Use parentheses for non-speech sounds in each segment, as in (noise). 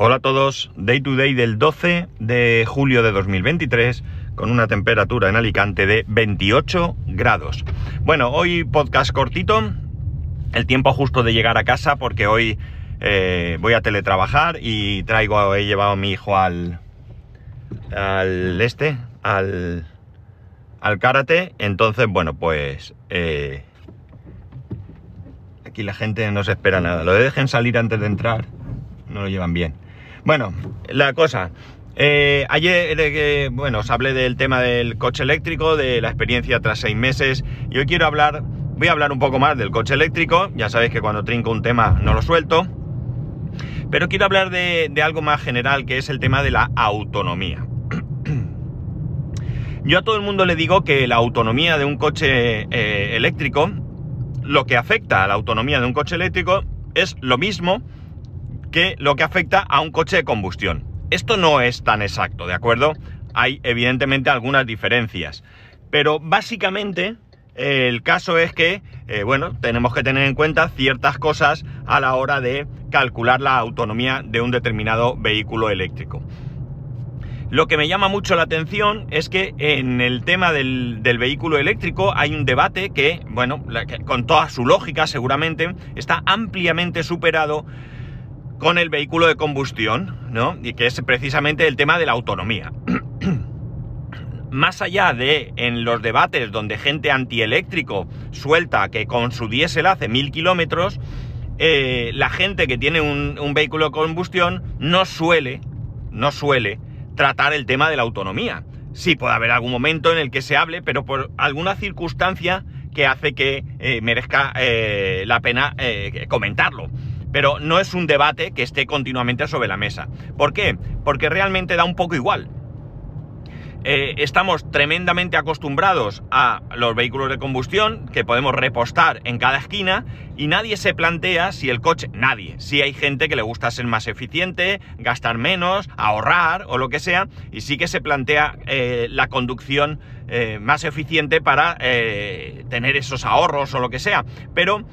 Hola a todos, Day to Day del 12 de julio de 2023 con una temperatura en Alicante de 28 grados. Bueno, hoy podcast cortito, el tiempo justo de llegar a casa porque hoy eh, voy a teletrabajar y traigo, he llevado a mi hijo al, al este, al, al karate, entonces bueno, pues eh, aquí la gente no se espera nada, lo dejen salir antes de entrar, no lo llevan bien. Bueno, la cosa. Eh, ayer, eh, bueno, os hablé del tema del coche eléctrico, de la experiencia tras seis meses, y hoy quiero hablar, voy a hablar un poco más del coche eléctrico, ya sabéis que cuando trinco un tema no lo suelto, pero quiero hablar de, algo más general, que es el tema de la autonomía. (clears throat) Yo a todo el mundo le digo que la autonomía de un coche eh, eléctrico, lo que afecta a la autonomía de un coche eléctrico es lo mismo que lo que afecta a un coche de combustión. Esto no es tan exacto, ¿de acuerdo? Hay evidentemente algunas diferencias, pero básicamente el caso es que, eh, bueno, tenemos que tener en cuenta ciertas cosas a la hora de calcular la autonomía de un determinado vehículo eléctrico. Lo que me llama mucho la atención es que en el tema del, vehículo eléctrico hay un debate que, bueno, con toda su lógica seguramente, está ampliamente superado con el vehículo de combustión, ¿no? Y que es precisamente el tema de la autonomía. (clears throat) Más allá de en los debates donde gente antieléctrico suelta que con su diésel hace mil kilómetros, eh, la gente que tiene un, un, vehículo de combustión no suele, no suele tratar el tema de la autonomía. Sí puede haber algún momento en el que se hable, pero por alguna circunstancia que hace que eh, merezca eh, la pena comentarlo pero no es un debate que esté continuamente sobre la mesa. ¿Por qué? Porque realmente da un poco igual. Eh, estamos tremendamente acostumbrados a los vehículos de combustión que podemos repostar en cada esquina y nadie se plantea si el coche, nadie, si hay gente que le gusta ser más eficiente, gastar menos, ahorrar o lo que sea, y sí que se plantea eh, la conducción eh, más eficiente para tener esos ahorros o lo que sea, pero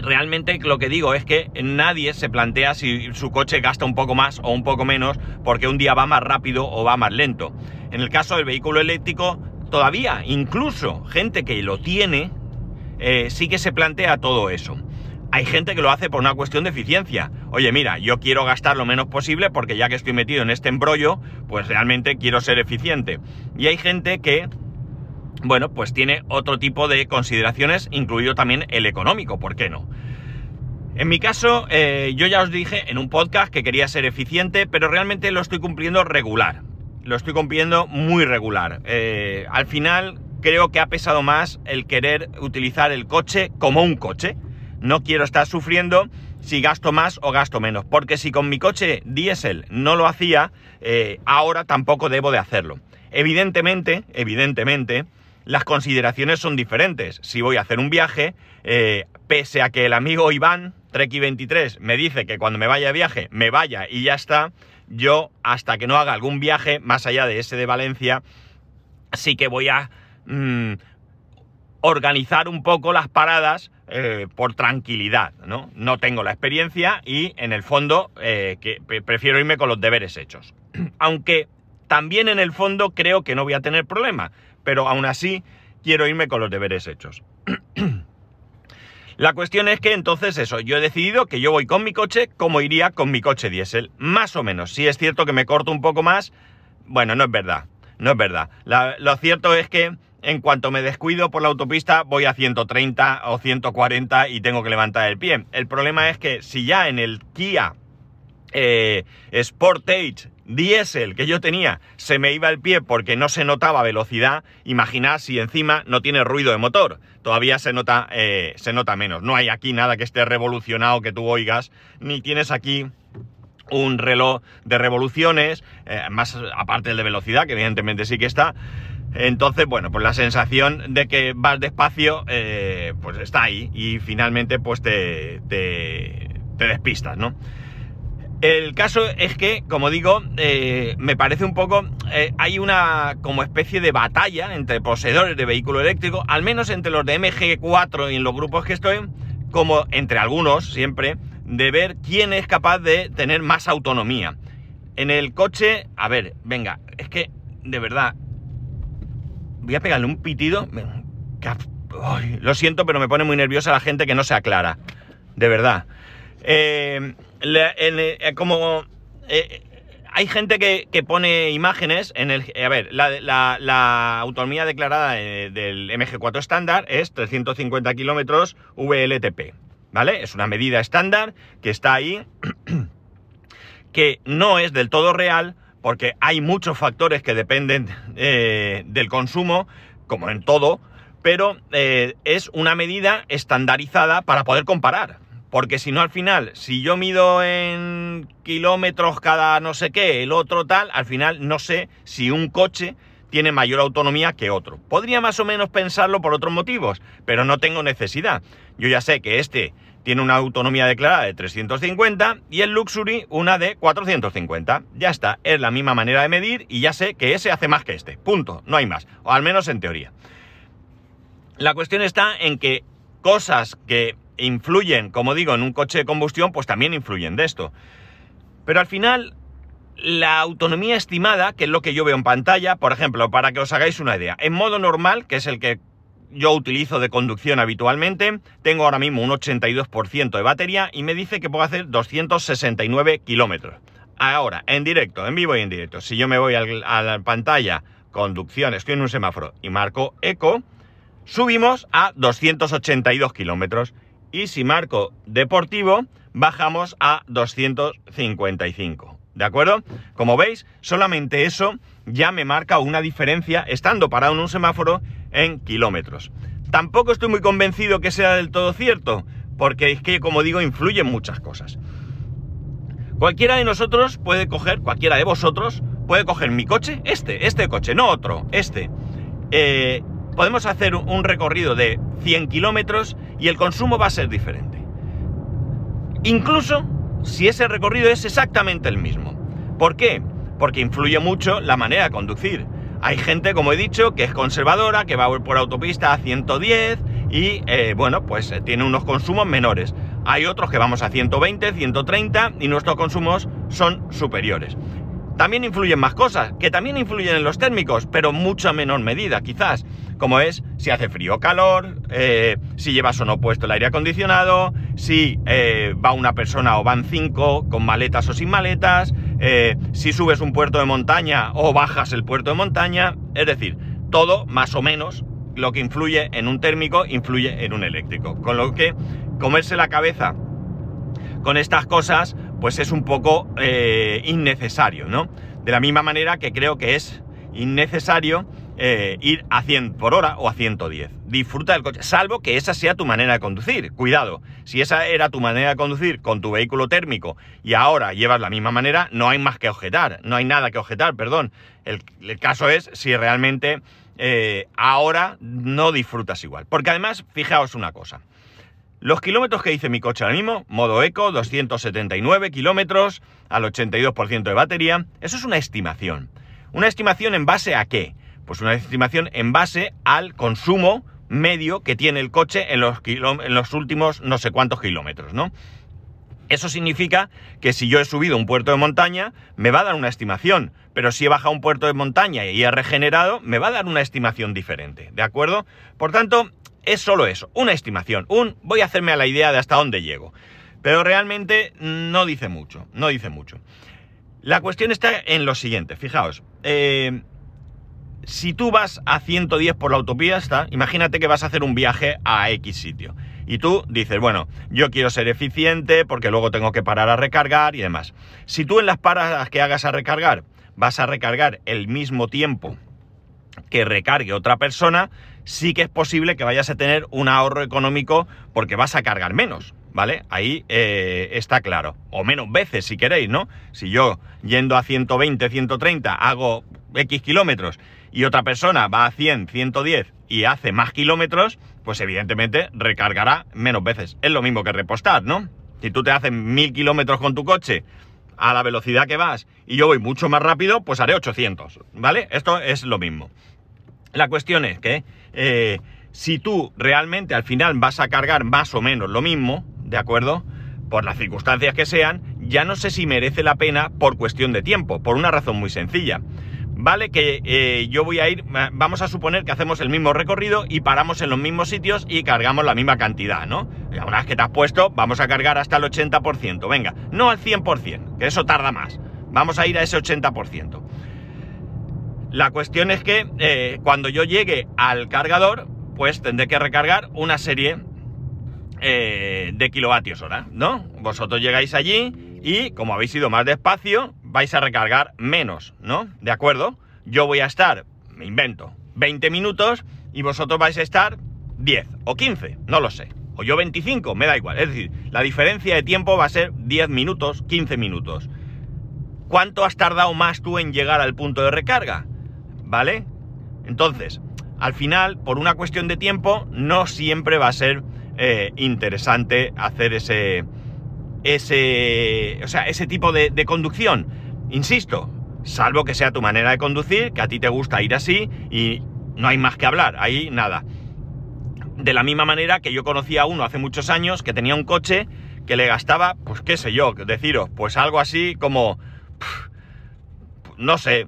realmente lo que digo es que nadie se plantea si su coche gasta un poco más o un poco menos porque un día va más rápido o va más lento. En el caso del vehículo eléctrico, todavía, incluso gente que lo tiene, eh, sí que se plantea todo eso. Hay gente que lo hace por una cuestión de eficiencia. Oye, mira, yo quiero gastar lo menos posible porque ya que estoy metido en este embrollo, pues realmente quiero ser eficiente. Y hay gente que bueno, pues tiene otro tipo de consideraciones, incluido también el económico, ¿por qué no? En mi caso, eh, yo ya os dije en un podcast que quería ser eficiente, pero realmente lo estoy cumpliendo regular. Lo estoy cumpliendo muy regular. Eh, al final, creo que ha pesado más el querer utilizar el coche como un coche. No quiero estar sufriendo si gasto más o gasto menos, porque si con mi coche diésel no lo hacía, eh, ahora tampoco debo de hacerlo. Evidentemente, evidentemente, las consideraciones son diferentes. Si voy a hacer un viaje, eh, pese a que el amigo Iván, Treki23, me dice que cuando me vaya de viaje, me vaya y ya está, yo hasta que no haga algún viaje, más allá de ese de Valencia, sí que voy a mm, organizar un poco las paradas eh, por tranquilidad, ¿no? Tengo la experiencia y en el fondo eh, que prefiero irme con los deberes hechos. (clears throat) Aunque también en el fondo creo que no voy a tener problema pero aún así quiero irme con los deberes hechos. (clears throat) La cuestión es que entonces eso, yo he decidido que yo voy con mi coche como iría con mi coche diésel, más o menos. Si es cierto que me corto un poco más, bueno, no es verdad, no es verdad. lo cierto es que en cuanto me descuido por la autopista voy a 130 o 140 y tengo que levantar el pie. El problema es que si ya en el Kia eh, Sportage diésel que yo tenía se me iba el pie porque no se notaba velocidad, imaginad si encima no tiene ruido de motor. Todavía se nota, eh, se nota menos. No hay aquí nada que esté revolucionado que tú oigas, ni tienes aquí un reloj de revoluciones, eh, más aparte el de velocidad, que evidentemente sí que está. Entonces, bueno, pues la sensación de que vas despacio, eh, pues está ahí y finalmente pues te, te despistas, ¿no? El caso es que, como digo, eh, me parece un poco. Eh, hay una como especie de batalla entre poseedores de vehículo eléctrico, al menos entre los de MG4 y en los grupos que estoy, como entre algunos siempre, de ver quién es capaz de tener más autonomía. En el coche, a ver, venga, es que, de verdad, voy a pegarle un pitido. lo siento, pero me pone muy nerviosa la gente que no se aclara. De verdad. Eh, como eh, hay gente que, pone imágenes en el... A ver, la, autonomía declarada del MG4 estándar es 350 kilómetros VLTP, ¿vale? Es una medida estándar que está ahí, (clears throat) que no es del todo real, porque hay muchos factores que dependen del consumo, como en todo, pero es una medida estandarizada para poder comparar. Porque si no, al final, si yo mido en kilómetros cada no sé qué, el otro tal, al final no sé si un coche tiene mayor autonomía que otro. Podría más o menos pensarlo por otros motivos, pero no tengo necesidad. Yo ya sé que este tiene una autonomía declarada de 350 y el Luxury una de 450. Ya está, es la misma manera de medir y ya sé que ese hace más que este. Punto, no hay más, o al menos en teoría. La cuestión está en que cosas que influyen, como digo, en un coche de combustión, pues también influyen de esto. Pero al final, la autonomía estimada, que es lo que yo veo en pantalla, por ejemplo, para que os hagáis una idea, en modo normal, que es el que yo utilizo de conducción habitualmente, tengo ahora mismo un 82% de batería y me dice que puedo hacer 269 kilómetros. Ahora, en directo, en vivo y en directo, si yo me voy a la pantalla conducción, estoy en un semáforo y marco eco, subimos a 282 kilómetros y si marco deportivo, bajamos a 255. ¿De acuerdo? Como veis, solamente eso ya me marca una diferencia estando parado en un semáforo en kilómetros. Tampoco estoy muy convencido que sea del todo cierto, porque es que, como digo, influyen muchas cosas. Cualquiera de nosotros puede coger, cualquiera de vosotros puede coger mi coche, este, este coche, no otro, este, eh, podemos hacer un recorrido de 100 kilómetros y el consumo va a ser diferente. Incluso si ese recorrido es exactamente el mismo. ¿Por qué? Porque influye mucho la manera de conducir. Hay gente, como he dicho, que es conservadora, que va por autopista a 110 y, eh, bueno, pues eh, tiene unos consumos menores. Hay otros que vamos a 120, 130 y nuestros consumos son superiores. También influyen más cosas, que también influyen en los térmicos, pero mucha menor medida, quizás, como es si hace frío o calor, eh, si llevas o no puesto el aire acondicionado, si eh, va una persona o van cinco con maletas o sin maletas, eh, si subes un puerto de montaña o bajas el puerto de montaña, es decir, todo más o menos lo que influye en un térmico influye en un eléctrico. Con lo que comerse la cabeza con estas cosas, pues es un poco innecesario, ¿no? De la misma manera que creo que es innecesario eh, ir a 100 por hora o a 110. Disfruta del coche, salvo que esa sea tu manera de conducir. Cuidado, si esa era tu manera de conducir con tu vehículo térmico y ahora llevas la misma manera, no hay más que objetar, no hay nada que objetar, perdón. El, caso es si realmente eh, ahora no disfrutas igual. Porque además, fijaos una cosa. Los kilómetros que dice mi coche ahora mismo, modo eco, 279 kilómetros al 82% de batería, eso es una estimación. ¿Una estimación en base a qué? Pues una estimación en base al consumo medio que tiene el coche en los, en los últimos no sé cuántos kilómetros, ¿no? Eso significa que si yo he subido un puerto de montaña, me va a dar una estimación, pero si he bajado un puerto de montaña y he regenerado, me va a dar una estimación diferente, ¿de acuerdo? Por tanto, es solo eso, una estimación, un voy a hacerme a la idea de hasta dónde llego. Pero realmente no dice mucho, no dice mucho. La cuestión está en lo siguiente, fijaos. Eh, si tú vas a 110 por la autopista, imagínate que vas a hacer un viaje a X sitio. Y tú dices, bueno, yo quiero ser eficiente porque luego tengo que parar a recargar y demás. Si tú en las paradas que hagas a recargar vas a recargar el mismo tiempo que recargue otra persona, sí que es posible que vayas a tener un ahorro económico porque vas a cargar menos, ¿vale? Ahí eh, está claro. O menos veces, si queréis, ¿no? Si yo yendo a 120, 130 hago X kilómetros y otra persona va a 100, 110 y hace más kilómetros, pues evidentemente recargará menos veces. Es lo mismo que repostar, ¿no? Si tú te haces mil kilómetros con tu coche a la velocidad que vas y yo voy mucho más rápido, pues haré 800, ¿vale? Esto es lo mismo. La cuestión es que eh, si tú realmente al final vas a cargar más o menos lo mismo, ¿de acuerdo? por las circunstancias que sean, ya no sé si merece la pena por cuestión de tiempo, por una razón muy sencilla. Vale que eh, yo voy a ir, vamos a suponer que hacemos el mismo recorrido y paramos en los mismos sitios y cargamos la misma cantidad, ¿no? Una vez que te has puesto, vamos a cargar hasta el 80%, venga, no al 100%, que eso tarda más, vamos a ir a ese 80%. La cuestión es que eh, cuando yo llegue al cargador, pues tendré que recargar una serie eh, de kilovatios hora, ¿no? Vosotros llegáis allí y como habéis ido más despacio, vais a recargar menos, ¿no? ¿De acuerdo? Yo voy a estar, me invento, 20 minutos y vosotros vais a estar 10 o 15, no lo sé. O yo 25, me da igual. Es decir, la diferencia de tiempo va a ser 10 minutos, 15 minutos. ¿Cuánto has tardado más tú en llegar al punto de recarga? ¿Vale? Entonces, al final, por una cuestión de tiempo, no siempre va a ser eh, interesante hacer ese, ese, o sea, ese tipo de, de, conducción. Insisto, salvo que sea tu manera de conducir, que a ti te gusta ir así y no hay más que hablar, ahí nada. De la misma manera que yo conocía a uno hace muchos años que tenía un coche que le gastaba, pues qué sé yo, deciros, pues algo así como no sé,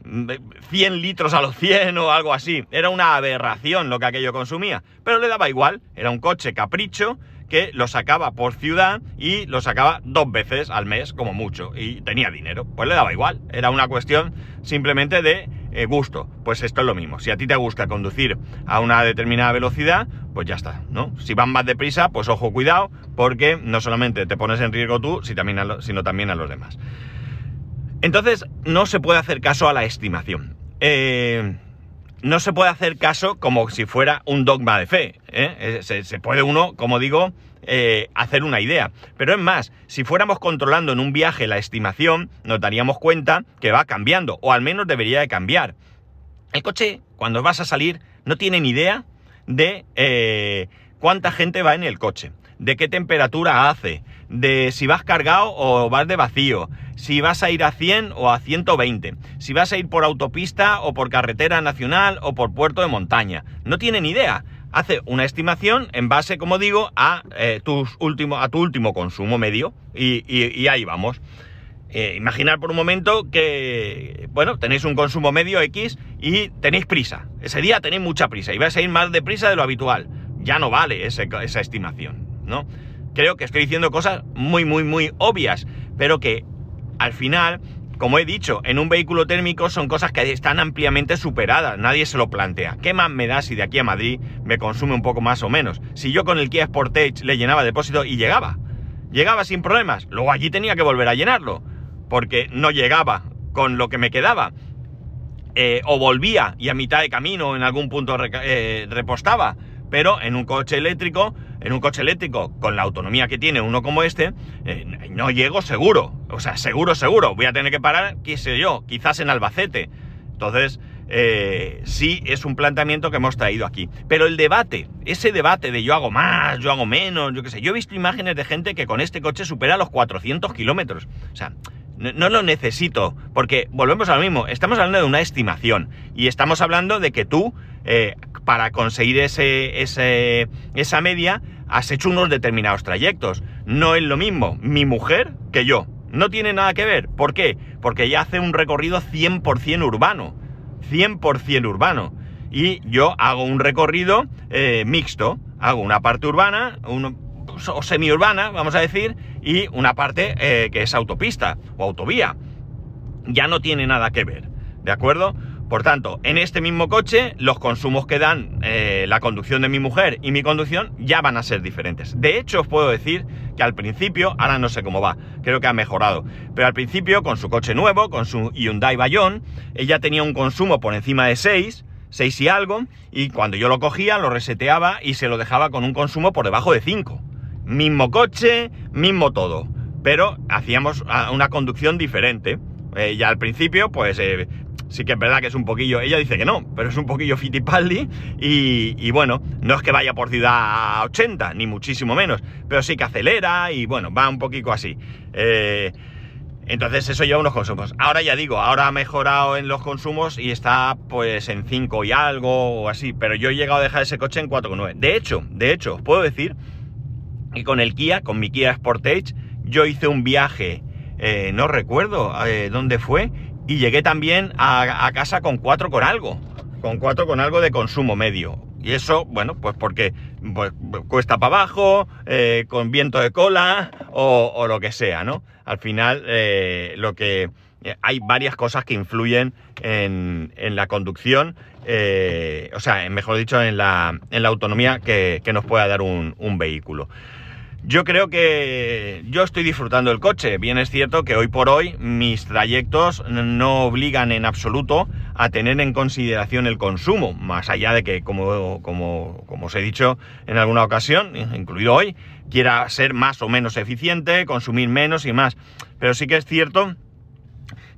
100 litros a los 100 o algo así. Era una aberración lo que aquello consumía. Pero le daba igual, era un coche capricho que lo sacaba por ciudad y lo sacaba dos veces al mes como mucho y tenía dinero. Pues le daba igual, era una cuestión simplemente de eh, gusto. Pues esto es lo mismo, si a ti te gusta conducir a una determinada velocidad, pues ya está, ¿no? Si van más deprisa, pues ojo, cuidado, porque no solamente te pones en riesgo tú, sino también a los demás. Entonces, no se puede hacer caso a la estimación. Eh, no se puede hacer caso como si fuera un dogma de fe. ¿eh? Eh, se, puede uno, como digo, hacer una idea. Pero es más, si fuéramos controlando en un viaje la estimación, nos daríamos cuenta que va cambiando, o al menos debería de cambiar. El coche, cuando vas a salir, no tiene ni idea de cuánta gente va en el coche, de qué temperatura hace, de si vas cargado o vas de vacío, si vas a ir a 100 o a 120, si vas a ir por autopista o por carretera nacional o por puerto de montaña. No tiene ni idea. Hace una estimación en base, como digo, a, eh, tus a tu último consumo medio y, ahí vamos. Eh, imaginar por un momento que, bueno, tenéis un consumo medio X y tenéis prisa. Ese día tenéis mucha prisa y vais a ir más deprisa de lo habitual. Ya no vale esa estimación, ¿no? Creo que estoy diciendo cosas muy, muy, muy obvias, pero que al final, como he dicho, en un vehículo térmico son cosas que están ampliamente superadas, nadie se lo plantea. ¿Qué más me da si de aquí a Madrid me consume un poco más o menos? Si yo con el Kia Sportage le llenaba depósito y llegaba, llegaba sin problemas, luego allí tenía que volver a llenarlo, porque no llegaba con lo que me quedaba. Eh, o volvía y a mitad de camino en algún punto eh, repostaba, pero en un coche eléctrico en un coche eléctrico con la autonomía que tiene uno como este, eh, no llego seguro. O sea, seguro, seguro. Voy a tener que parar, qué sé yo, quizás en Albacete. Entonces, eh, sí es un planteamiento que hemos traído aquí. Pero el debate, ese debate de yo hago más, yo hago menos, yo qué sé, yo he visto imágenes de gente que con este coche supera los 400 kilómetros. O sea, no, lo necesito, porque volvemos a lo mismo, estamos hablando de una estimación y estamos hablando de que tú, eh, para conseguir ese, ese, esa media, has hecho unos determinados trayectos. No es lo mismo mi mujer que yo. No tiene nada que ver. ¿Por qué? Porque ella hace un recorrido 100% urbano. 100% urbano. Y yo hago un recorrido eh, mixto. Hago una parte urbana, o semiurbana, vamos a decir, y una parte eh, que es autopista o autovía. Ya no tiene nada que ver. ¿De acuerdo? Por tanto, en este mismo coche, los consumos que dan eh, la conducción de mi mujer y mi conducción ya van a ser diferentes. De hecho, os puedo decir que al principio, ahora no sé cómo va, creo que ha mejorado, pero al principio, con su coche nuevo, con su Hyundai Bayon, ella tenía un consumo por encima de 6, 6 y algo, y cuando yo lo cogía, lo reseteaba y se lo dejaba con un consumo por debajo de 5. Mismo coche, mismo todo, pero hacíamos ah, una conducción diferente. Eh, ya al principio, pues eh, sí que es verdad que es un poquillo, ella dice que no, pero es un poquillo fitipaldi y, bueno, no es que vaya por ciudad a 80, ni muchísimo menos, pero sí que acelera y bueno, va un poquito así. Eh, entonces eso lleva unos consumos. Ahora ya digo, ahora ha mejorado en los consumos y está pues en 5 y algo o así, pero yo he llegado a dejar ese coche en 4,9. De hecho, de hecho, os puedo decir que con el Kia, con mi Kia Sportage, yo hice un viaje, eh, no recuerdo eh, dónde fue, y llegué también a, casa con cuatro con algo, con cuatro con algo de consumo medio. Y eso, bueno, pues porque pues, cuesta para abajo, eh, con viento de cola o, lo que sea, ¿no? Al final, lo que hay varias cosas que influyen en, la conducción, o sea, mejor dicho, en la, en la autonomía que, nos pueda dar un vehículo. Yo creo que yo estoy disfrutando el coche. Bien es cierto que hoy por hoy mis trayectos no obligan en absoluto a tener en consideración el consumo, más allá de que, como, como, como os he dicho en alguna ocasión, incluido hoy, quiera ser más o menos eficiente, consumir menos y más. Pero sí que es cierto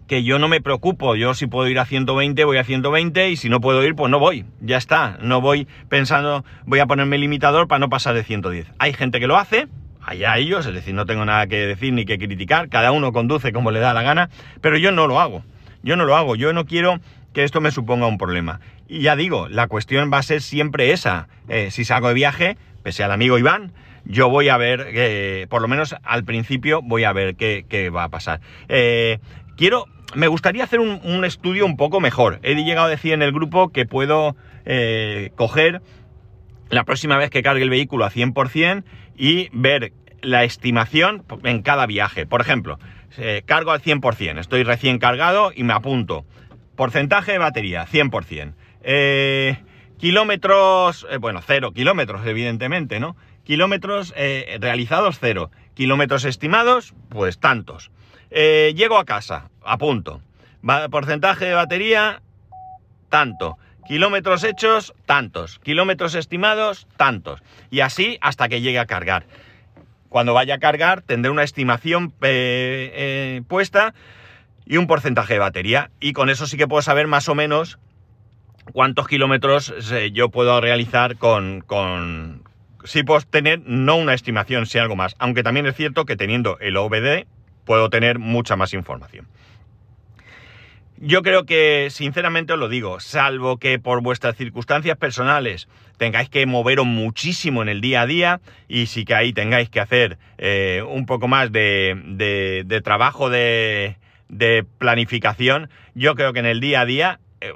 que yo no me preocupo, yo si puedo ir a 120 voy a 120 y si no puedo ir pues no voy, ya está, no voy pensando voy a ponerme limitador para no pasar de 110. Hay gente que lo hace, allá ellos, es decir, no tengo nada que decir ni que criticar, cada uno conduce como le da la gana, pero yo no lo hago, yo no lo hago, yo no quiero que esto me suponga un problema. Y ya digo, la cuestión va a ser siempre esa, eh, si salgo de viaje, pese al amigo Iván, yo voy a ver, eh, por lo menos al principio voy a ver qué, va a pasar. Eh, quiero me gustaría hacer un, estudio un poco mejor. He llegado a decir en el grupo que puedo eh, coger la próxima vez que cargue el vehículo a 100% y ver la estimación en cada viaje. Por ejemplo, eh, cargo al 100%, estoy recién cargado y me apunto. Porcentaje de batería, 100%. Eh, kilómetros, bueno, cero kilómetros, evidentemente, ¿no? Kilómetros realizados, cero. Kilómetros estimados, pues tantos. Eh, llego a casa, a punto. porcentaje de batería, tanto. Kilómetros hechos, tantos. Kilómetros estimados, tantos. Y así hasta que llegue a cargar. Cuando vaya a cargar tendré una estimación eh, eh, puesta y un porcentaje de batería. Y con eso sí que puedo saber más o menos cuántos kilómetros yo puedo realizar con, con... Puedo tener no una estimación, si algo más. Aunque también es cierto que teniendo el OBD, puedo tener mucha más información. Yo creo que, sinceramente os lo digo, salvo que por vuestras circunstancias personales tengáis que moveros muchísimo en el día a día y sí que ahí tengáis que hacer eh, un poco más de, trabajo de, planificación, yo creo que en el día a día eh,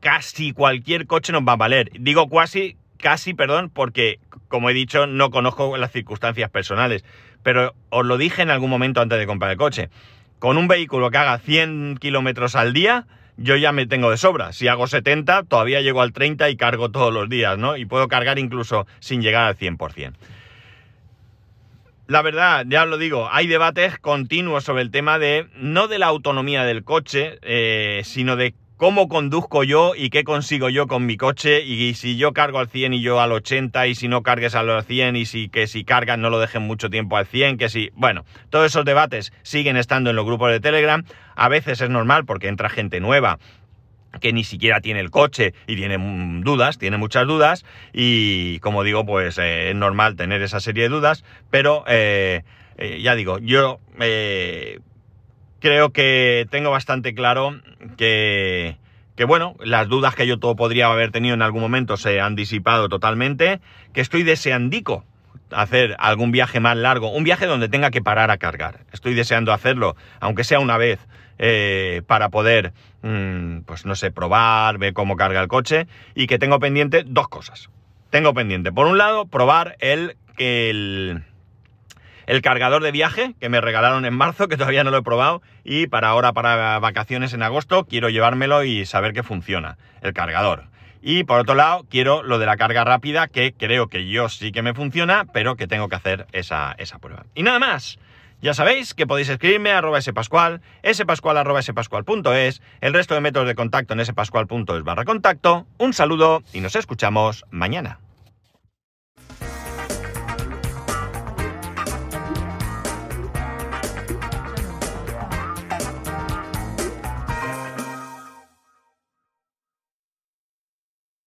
casi cualquier coche nos va a valer. Digo casi, casi, perdón, porque, como he dicho, no conozco las circunstancias personales pero os lo dije en algún momento antes de comprar el coche. Con un vehículo que haga 100 kilómetros al día, yo ya me tengo de sobra. Si hago 70, todavía llego al 30 y cargo todos los días, ¿no? Y puedo cargar incluso sin llegar al 100%. La verdad, ya lo digo, hay debates continuos sobre el tema de, no de la autonomía del coche, eh, sino de cómo conduzco yo y qué consigo yo con mi coche y si yo cargo al 100 y yo al 80 y si no cargues al 100 y si que si cargan no lo dejen mucho tiempo al 100, que si, bueno, todos esos debates siguen estando en los grupos de Telegram, a veces es normal porque entra gente nueva que ni siquiera tiene el coche y tiene dudas, tiene muchas dudas. Y como digo, pues eh, es normal tener esa serie de dudas, pero eh, eh, ya digo, yo creo que tengo bastante claro que, que, bueno, las dudas que yo todo podría haber tenido en algún momento se han disipado totalmente, que estoy deseandico hacer algún viaje más largo, un viaje donde tenga que parar a cargar. Estoy deseando hacerlo, aunque sea una vez, eh, para poder, mm, pues no sé, probar, ver cómo carga el coche y que tengo pendiente dos cosas. Tengo pendiente, por un lado, probar el, el el cargador de viaje que me regalaron en marzo, que todavía no lo he probado, y para ahora, para vacaciones en agosto, quiero llevármelo y saber que funciona, el cargador. Y por otro lado, quiero lo de la carga rápida, que creo que yo sí que me funciona, pero que tengo que hacer esa, esa prueba. Y nada más. Ya sabéis que podéis escribirme a arroba spascual, spascual.es, el resto de métodos de contacto en spascual.es barra contacto. Un saludo y nos escuchamos mañana.